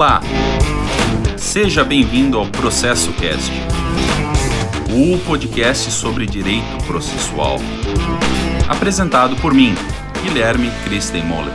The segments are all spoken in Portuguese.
Olá! Seja bem-vindo ao Processo Cast, o podcast sobre direito processual. Apresentado por mim, Guilherme Christenmoller.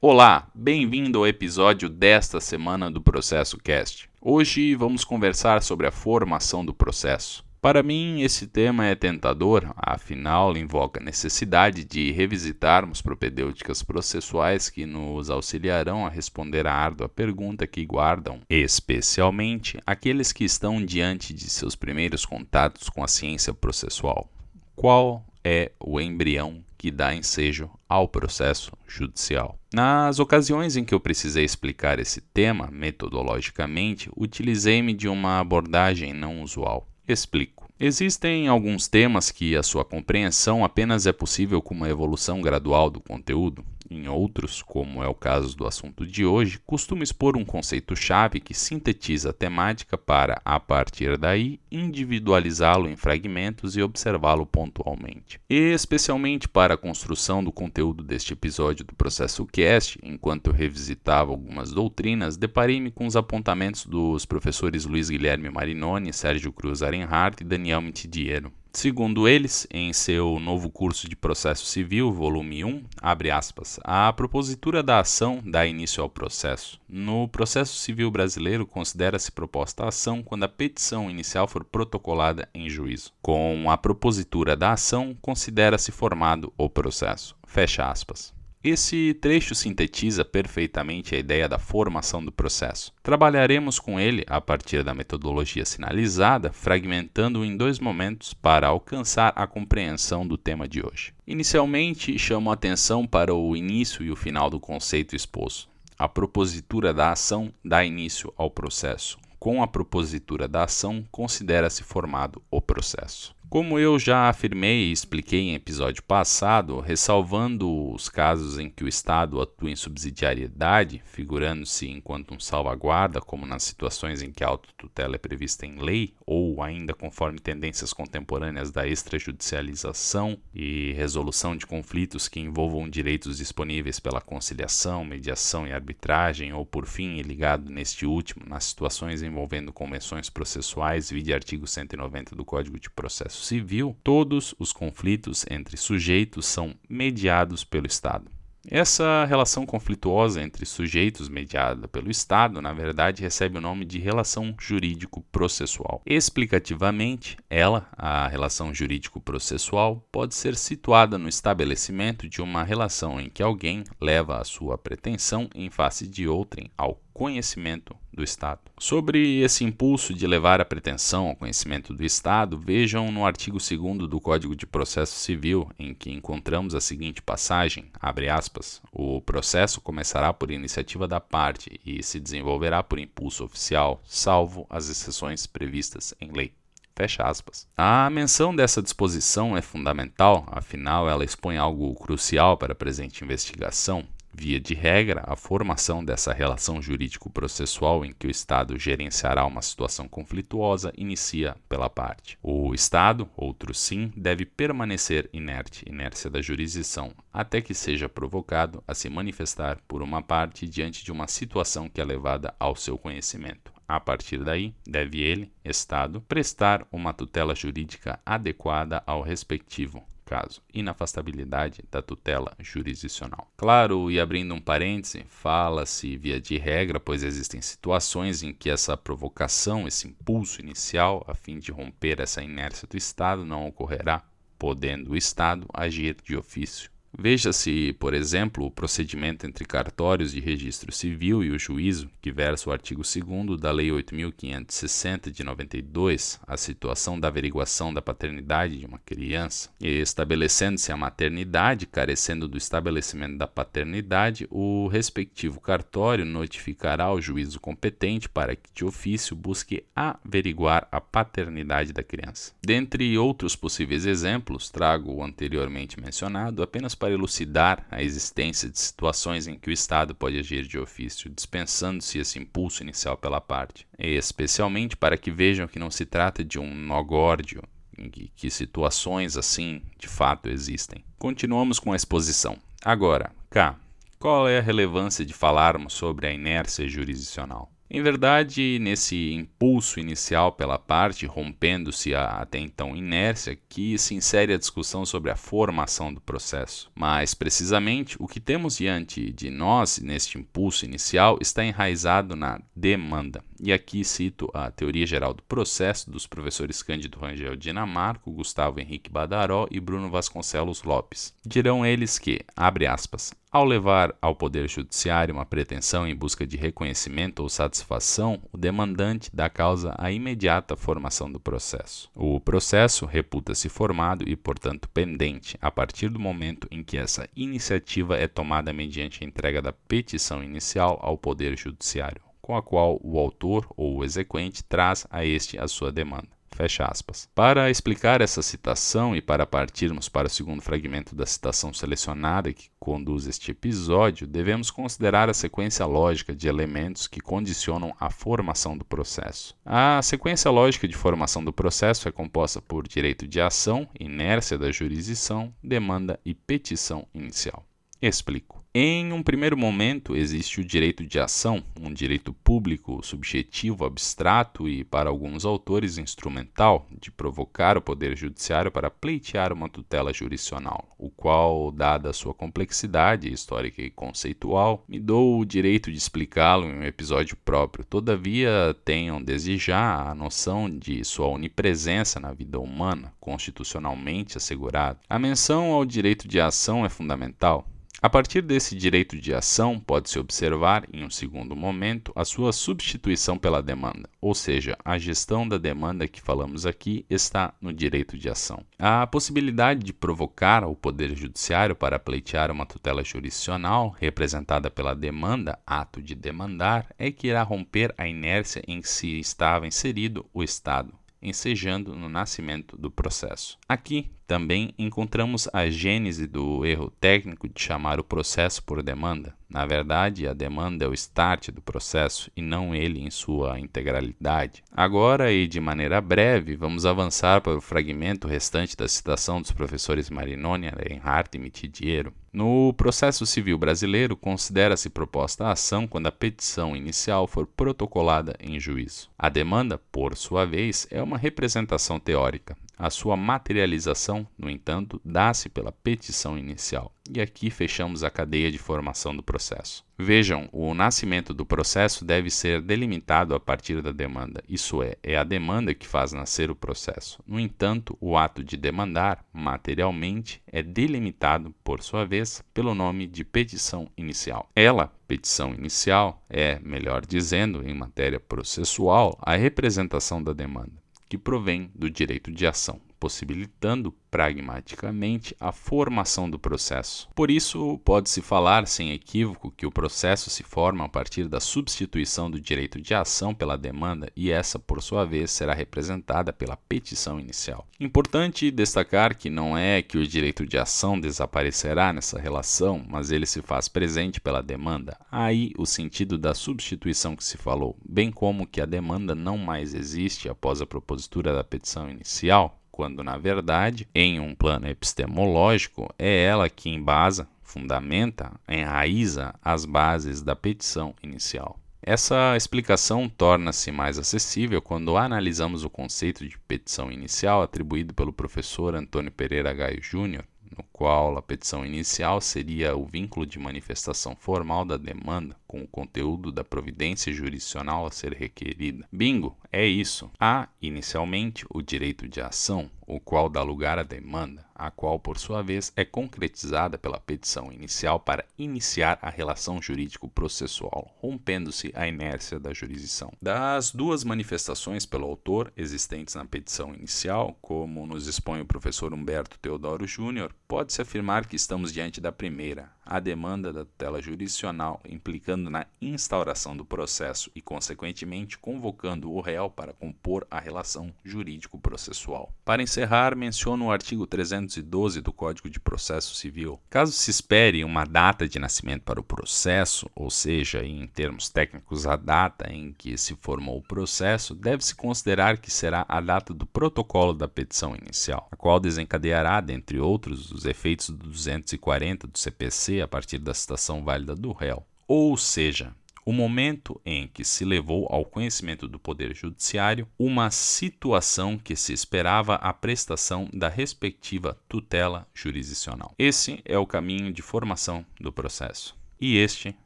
Olá, bem-vindo ao episódio desta semana do Processo Cast. Hoje vamos conversar sobre a formação do processo. Para mim, esse tema é tentador, afinal, invoca a necessidade de revisitarmos propedêuticas processuais que nos auxiliarão a responder à árdua pergunta que guardam, especialmente aqueles que estão diante de seus primeiros contatos com a ciência processual. Qual é o embrião que dá ensejo ao processo judicial. Nas ocasiões em que eu precisei explicar esse tema metodologicamente, utilizei-me de uma abordagem não usual. Explico. Existem alguns temas que a sua compreensão apenas é possível com uma evolução gradual do conteúdo. Em outros, como é o caso do assunto de hoje, costumo expor um conceito-chave que sintetiza a temática para, a partir daí, individualizá-lo em fragmentos e observá-lo pontualmente. E, especialmente para a construção do conteúdo deste episódio do Processo Cast, enquanto revisitava algumas doutrinas, deparei-me com os apontamentos dos professores Luiz Guilherme Marinoni, Sérgio Cruz Arenhardt e Daniel Mitidiero. Segundo eles, em seu novo curso de Processo Civil, volume 1, abre aspas, a propositura da ação dá início ao processo. No processo civil brasileiro, considera-se proposta a ação quando a petição inicial for protocolada em juízo. Com a propositura da ação, considera-se formado o processo. Fecha aspas. Esse trecho sintetiza perfeitamente a ideia da formação do processo. Trabalharemos com ele a partir da metodologia sinalizada, fragmentando-o em dois momentos para alcançar a compreensão do tema de hoje. Inicialmente, chamo a atenção para o início e o final do conceito exposto. A propositura da ação dá início ao processo. Com a propositura da ação, considera-se formado o processo. Como eu já afirmei e expliquei em episódio passado, ressalvando os casos em que o Estado atua em subsidiariedade, figurando-se enquanto um salvaguarda, como nas situações em que a autotutela é prevista em lei, ou ainda conforme tendências contemporâneas da extrajudicialização e resolução de conflitos que envolvam direitos disponíveis pela conciliação, mediação e arbitragem, ou por fim, e ligado neste último, nas situações envolvendo convenções processuais, vide artigo 190 do Código de Processo processo civil, todos os conflitos entre sujeitos são mediados pelo Estado. Essa relação conflituosa entre sujeitos mediada pelo Estado, na verdade, recebe o nome de relação jurídico-processual. Explicativamente, ela, a relação jurídico-processual, pode ser situada no estabelecimento de uma relação em que alguém leva a sua pretensão em face de outrem ao conhecimento do Estado. Sobre esse impulso de levar a pretensão ao conhecimento do Estado, vejam no artigo 2 do Código de Processo Civil, em que encontramos a seguinte passagem, aspas, o processo começará por iniciativa da parte e se desenvolverá por impulso oficial, salvo as exceções previstas em lei. Fecha aspas. A menção dessa disposição é fundamental, afinal ela expõe algo crucial para a presente investigação, Via de regra, a formação dessa relação jurídico-processual em que o Estado gerenciará uma situação conflituosa inicia pela parte. O Estado, outro sim, deve permanecer inerte, inércia da jurisdição, até que seja provocado a se manifestar por uma parte diante de uma situação que é levada ao seu conhecimento. A partir daí, deve ele, Estado, prestar uma tutela jurídica adequada ao respectivo caso, inafastabilidade da tutela jurisdicional. Claro, e abrindo um parêntese, fala-se via de regra, pois existem situações em que essa provocação, esse impulso inicial, a fim de romper essa inércia do Estado, não ocorrerá, podendo o Estado agir de ofício Veja-se, por exemplo, o procedimento entre cartórios de registro civil e o juízo, que versa o artigo 2 da Lei 8.560 de 92, a situação da averiguação da paternidade de uma criança, estabelecendo-se a maternidade, carecendo do estabelecimento da paternidade, o respectivo cartório notificará ao juízo competente para que de ofício busque averiguar a paternidade da criança. Dentre outros possíveis exemplos, trago o anteriormente mencionado apenas para elucidar a existência de situações em que o Estado pode agir de ofício, dispensando-se esse impulso inicial pela parte, e especialmente para que vejam que não se trata de um nó górdio, em que, que situações assim de fato existem. Continuamos com a exposição. Agora, K. Qual é a relevância de falarmos sobre a inércia jurisdicional? Em verdade, nesse impulso inicial pela parte, rompendo-se a até então inércia, que se insere a discussão sobre a formação do processo. Mais precisamente, o que temos diante de nós neste impulso inicial está enraizado na demanda. E aqui cito a teoria geral do processo dos professores Cândido Rangel Dinamarco, Gustavo Henrique Badaró e Bruno Vasconcelos Lopes. Dirão eles que, abre aspas, ao levar ao Poder Judiciário uma pretensão em busca de reconhecimento ou satisfação, o demandante dá causa à imediata formação do processo. O processo reputa-se formado e, portanto, pendente a partir do momento em que essa iniciativa é tomada mediante a entrega da petição inicial ao Poder Judiciário, com a qual o autor ou o exequente traz a este a sua demanda. Fecha aspas. Para explicar essa citação e para partirmos para o segundo fragmento da citação selecionada que conduz este episódio, devemos considerar a sequência lógica de elementos que condicionam a formação do processo. A sequência lógica de formação do processo é composta por direito de ação, inércia da jurisdição, demanda e petição inicial. Explico. Em um primeiro momento, existe o direito de ação, um direito público, subjetivo, abstrato e, para alguns autores, instrumental, de provocar o Poder Judiciário para pleitear uma tutela jurisdicional, o qual, dada a sua complexidade histórica e conceitual, me dou o direito de explicá-lo em um episódio próprio. Todavia, tenham desde já a noção de sua onipresença na vida humana, constitucionalmente assegurada. A menção ao direito de ação é fundamental. A partir desse direito de ação, pode-se observar, em um segundo momento, a sua substituição pela demanda, ou seja, a gestão da demanda que falamos aqui está no direito de ação. A possibilidade de provocar o Poder Judiciário para pleitear uma tutela jurisdicional, representada pela demanda, ato de demandar, é que irá romper a inércia em que se estava inserido o Estado ensejando no nascimento do processo. Aqui também encontramos a gênese do erro técnico de chamar o processo por demanda. Na verdade, a demanda é o start do processo e não ele em sua integralidade. Agora, e de maneira breve, vamos avançar para o fragmento restante da citação dos professores Marinoni, Reinhardt e Mitidiero. No processo civil brasileiro, considera-se proposta a ação quando a petição inicial for protocolada em juízo. A demanda, por sua vez, é uma representação teórica. A sua materialização, no entanto, dá-se pela petição inicial. E aqui fechamos a cadeia de formação do processo. Vejam, o nascimento do processo deve ser delimitado a partir da demanda, isso é, é a demanda que faz nascer o processo. No entanto, o ato de demandar, materialmente, é delimitado, por sua vez, pelo nome de petição inicial. Ela, petição inicial, é, melhor dizendo, em matéria processual, a representação da demanda que provém do direito de ação, possibilitando pragmaticamente a formação do processo. Por isso, pode-se falar sem equívoco que o processo se forma a partir da substituição do direito de ação pela demanda e essa, por sua vez, será representada pela petição inicial. Importante destacar que não é que o direito de ação desaparecerá nessa relação, mas ele se faz presente pela demanda. Aí o sentido da substituição que se falou, bem como que a demanda não mais existe após a propositura da petição inicial, quando na verdade, em um plano epistemológico, é ela que embasa, fundamenta, enraiza as bases da petição inicial. Essa explicação torna-se mais acessível quando analisamos o conceito de petição inicial atribuído pelo professor Antônio Pereira Gaio Júnior, no qual a petição inicial seria o vínculo de manifestação formal da demanda com o conteúdo da providência jurisdicional a ser requerida. Bingo, é isso. Há, inicialmente, o direito de ação, o qual dá lugar à demanda, a qual, por sua vez, é concretizada pela petição inicial para iniciar a relação jurídico-processual, rompendo-se a inércia da jurisdição. Das duas manifestações pelo autor existentes na petição inicial, como nos expõe o professor Humberto Teodoro Júnior, pode-se afirmar que estamos diante da primeira, a demanda da tutela jurisdicional, implicando na instauração do processo e, consequentemente, convocando o réu para compor a relação jurídico-processual. Para encerrar, menciono o artigo 312 do Código de Processo Civil. Caso se espere uma data de nascimento para o processo, ou seja, em termos técnicos, a data em que se formou o processo, deve-se considerar que será a data do protocolo da petição inicial, a qual desencadeará, dentre outros, os efeitos efeitos do 240 do CPC a partir da citação válida do réu. Ou seja, o momento em que se levou ao conhecimento do Poder Judiciário uma situação que se esperava a prestação da respectiva tutela jurisdicional. Esse é o caminho de formação do processo. E este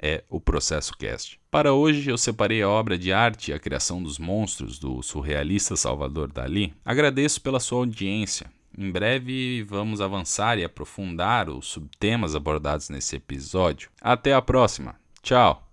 é o Processo Cast. Para hoje eu separei a obra de arte a criação dos monstros do surrealista Salvador Dali. Agradeço pela sua audiência. Em breve vamos avançar e aprofundar os subtemas abordados nesse episódio. Até a próxima. Tchau.